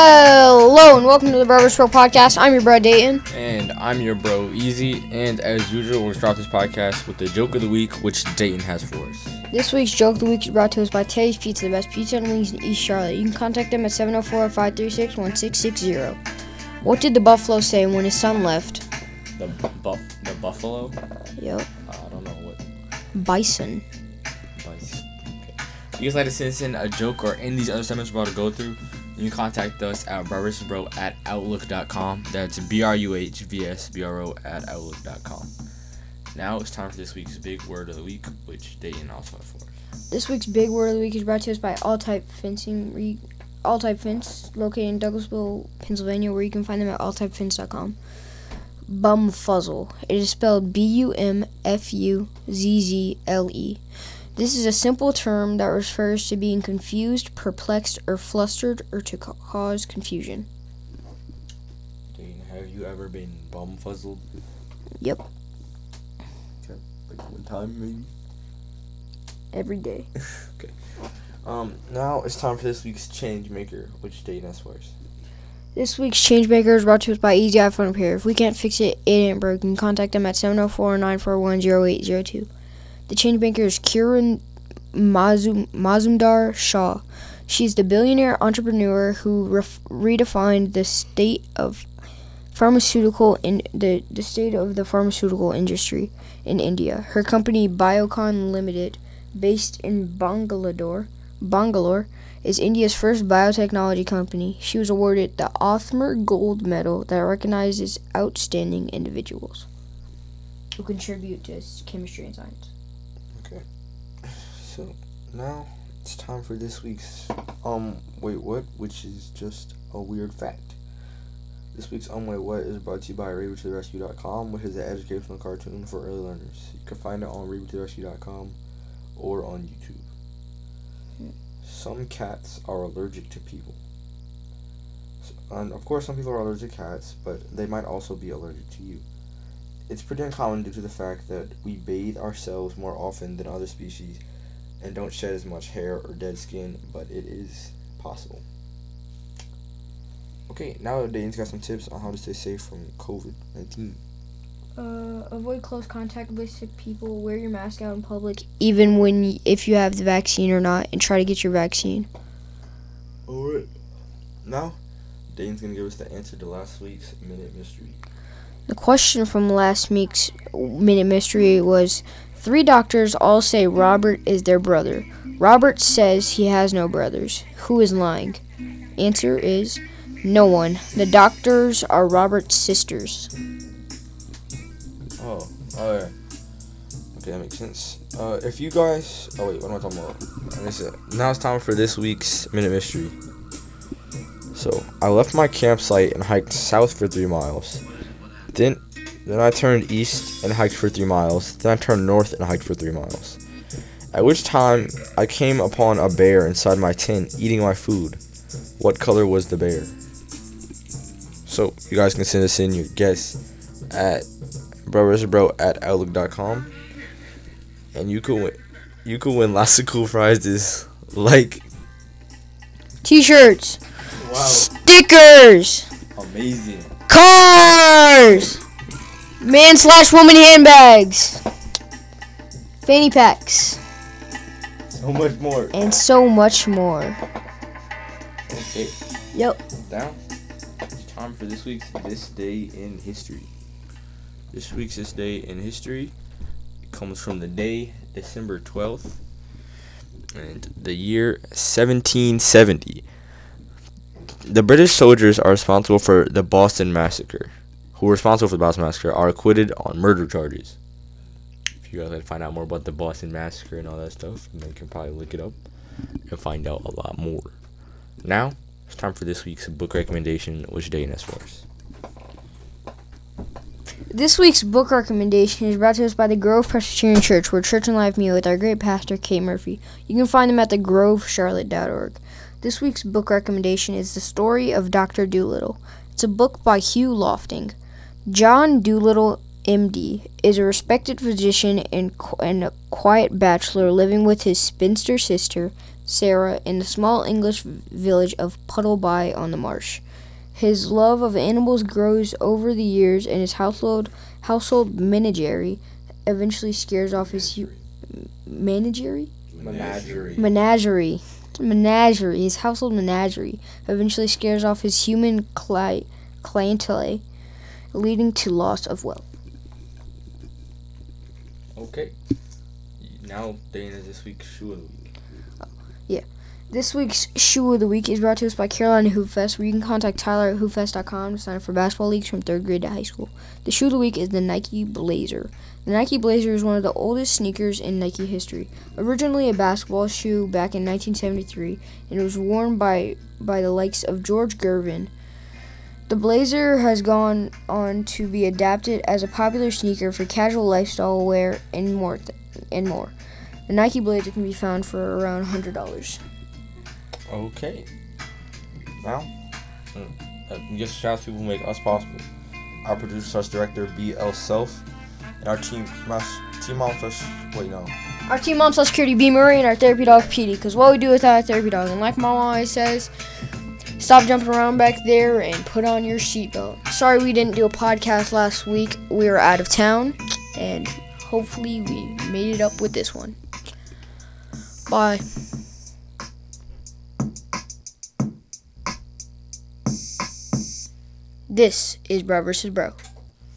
Hello and welcome to the Barber Show podcast. I'm your bro Dayton. And I'm your bro Easy. And as usual, we'll start this podcast with the joke of the week, which Dayton has for us. This week's joke of the week is brought to us by Terry's Pizza, the best pizza and wings in East Charlotte. You can contact them at 704-536-1660. What did the buffalo say when his son left? The buff, the buffalo. Yep, Uh, I don't know what. bison. But okay. You guys like to send us in a joke or any of these other segments we're about to go through, you can contact us at bruhvsbro at outlook.com. That's B R U H V S B R O at outlook.com. Now it's time for this week's big word of the week, which Dayton also for. This week's big word of the week is brought to us by All Type Fencing. Re- All Type Fence, located in Douglasville, Pennsylvania, where you can find them at alltypefence.com. Bumfuzzle. It is spelled B U M F U Z Z L E. This is a simple term that refers to being confused, perplexed, or flustered, or to ca- cause confusion. Dayton, have you ever been bumfuzzled? Yep, Like one time, maybe? every day. Um, now it's time for this week's change maker, which Dayton has for us. This week's Changemaker is brought to us by Easy iPhone Repair. If we can't fix it, it ain't broken. Contact them at 704-941-0802. The Changemaker is Kiran Mazum, Mazumdar Shaw. She's the billionaire entrepreneur who redefined the state of pharmaceutical in the, the state of the pharmaceutical industry in India. Her company Biocon Limited, based in Bangalore, Bangalore, is India's first biotechnology company. She was awarded the Othmer Gold Medal that recognizes outstanding individuals who contribute to chemistry and science. So now it's time for this week's um wait what, which is just a weird fact. This week's um wait what is brought to you by RavenToTheRescue.com, which is an educational cartoon for early learners. You can find it on RavenToTheRescue.com or on YouTube. Some cats are allergic to people. And of course, some people are allergic to cats, but they might also be allergic to you. It's pretty uncommon due to the fact that we bathe ourselves more often than other species and don't shed as much hair or dead skin, but it is possible. Okay, now Dayton's got some tips on how to stay safe from COVID 19. Uh, avoid close contact with sick people. Wear your mask out in public, even when y- if you have the vaccine or not, and try to get your vaccine. Alright. Now, Dayton's gonna give us the answer to last week's Minute Mystery. The question from last week's Minute Mystery was Three doctors all say Robert is their brother. Robert says he has no brothers. Who is lying? Answer is no one. The doctors are Robert's sisters. Oh, alright. Okay, that makes sense. Uh, if you guys. Oh, wait, what am I talking about? Now it's time for this week's Minute Mystery. So, I left my campsite and hiked south for three miles. Then, then I turned east and hiked for three miles. Then I turned north and hiked for three miles. At which time, I came upon a bear inside my tent eating my food. What color was the bear? So, you guys can send us in your guess at bruhvsbro at outlook.com and you could win you could win lots of cool prizes like T shirts, Wow, stickers, amazing. Cars, man slash woman handbags, fanny packs, So much more. and so much more. Okay, Yep. Down. it's time for this week's This Day in History. This week's This Day in History comes from the day December 12th and the year 1770. The British soldiers are responsible for the Boston Massacre, who were responsible for the Boston Massacre, are acquitted on murder charges. If you guys like to find out more about the Boston Massacre and all that stuff, then you can probably look it up and find out a lot more. Now, it's time for this week's book recommendation, which Dayton for us. This week's book recommendation is brought to us by the Grove Presbyterian Church, where Church and Life meet with our great pastor, Kate Murphy. You can find them at thegrovecharlotte.org. This week's book recommendation is The Story of Dr. Dolittle. It's a book by Hugh Lofting. John Dolittle MD, is a respected physician and, and a quiet bachelor living with his spinster sister, Sarah, in the small English village of Puddleby on the Marsh. His love of animals grows over the years, and his household household menagerie eventually scares off his hu- menagerie Menagerie. menagerie menagerie his household menagerie eventually scares off his human cli- clientele, leading to loss of wealth. Okay. Now, Dana, this week's shoe of the week. Yeah. This week's Shoe of the Week is brought to us by Carolina Hoop Fest, where you can contact Tyler at hoopfest.com to sign up for basketball leagues from third grade to high school. The Shoe of the Week is the Nike Blazer. The Nike Blazer is one of the oldest sneakers in Nike history. Originally a basketball shoe back in 1973, and it was worn by, by the likes of George Gervin. The Blazer has gone on to be adapted as a popular sneaker for casual lifestyle wear and more. Th- and more. The Nike Blazer can be found for around $100. Okay. Now, mm, uh, just shout out to people who make us possible. Our producer slash director, BL Self, and our team, mas- team mom slash, wait, no. Our team mom slash security B Murray and our therapy dog Petey. Because what we do without our therapy dog, and like mom always says, stop jumping around back there and put on your seatbelt. Sorry we didn't do a podcast last week. We were out of town, and hopefully we made it up with this one. Bye. This is Bro vs. Bro.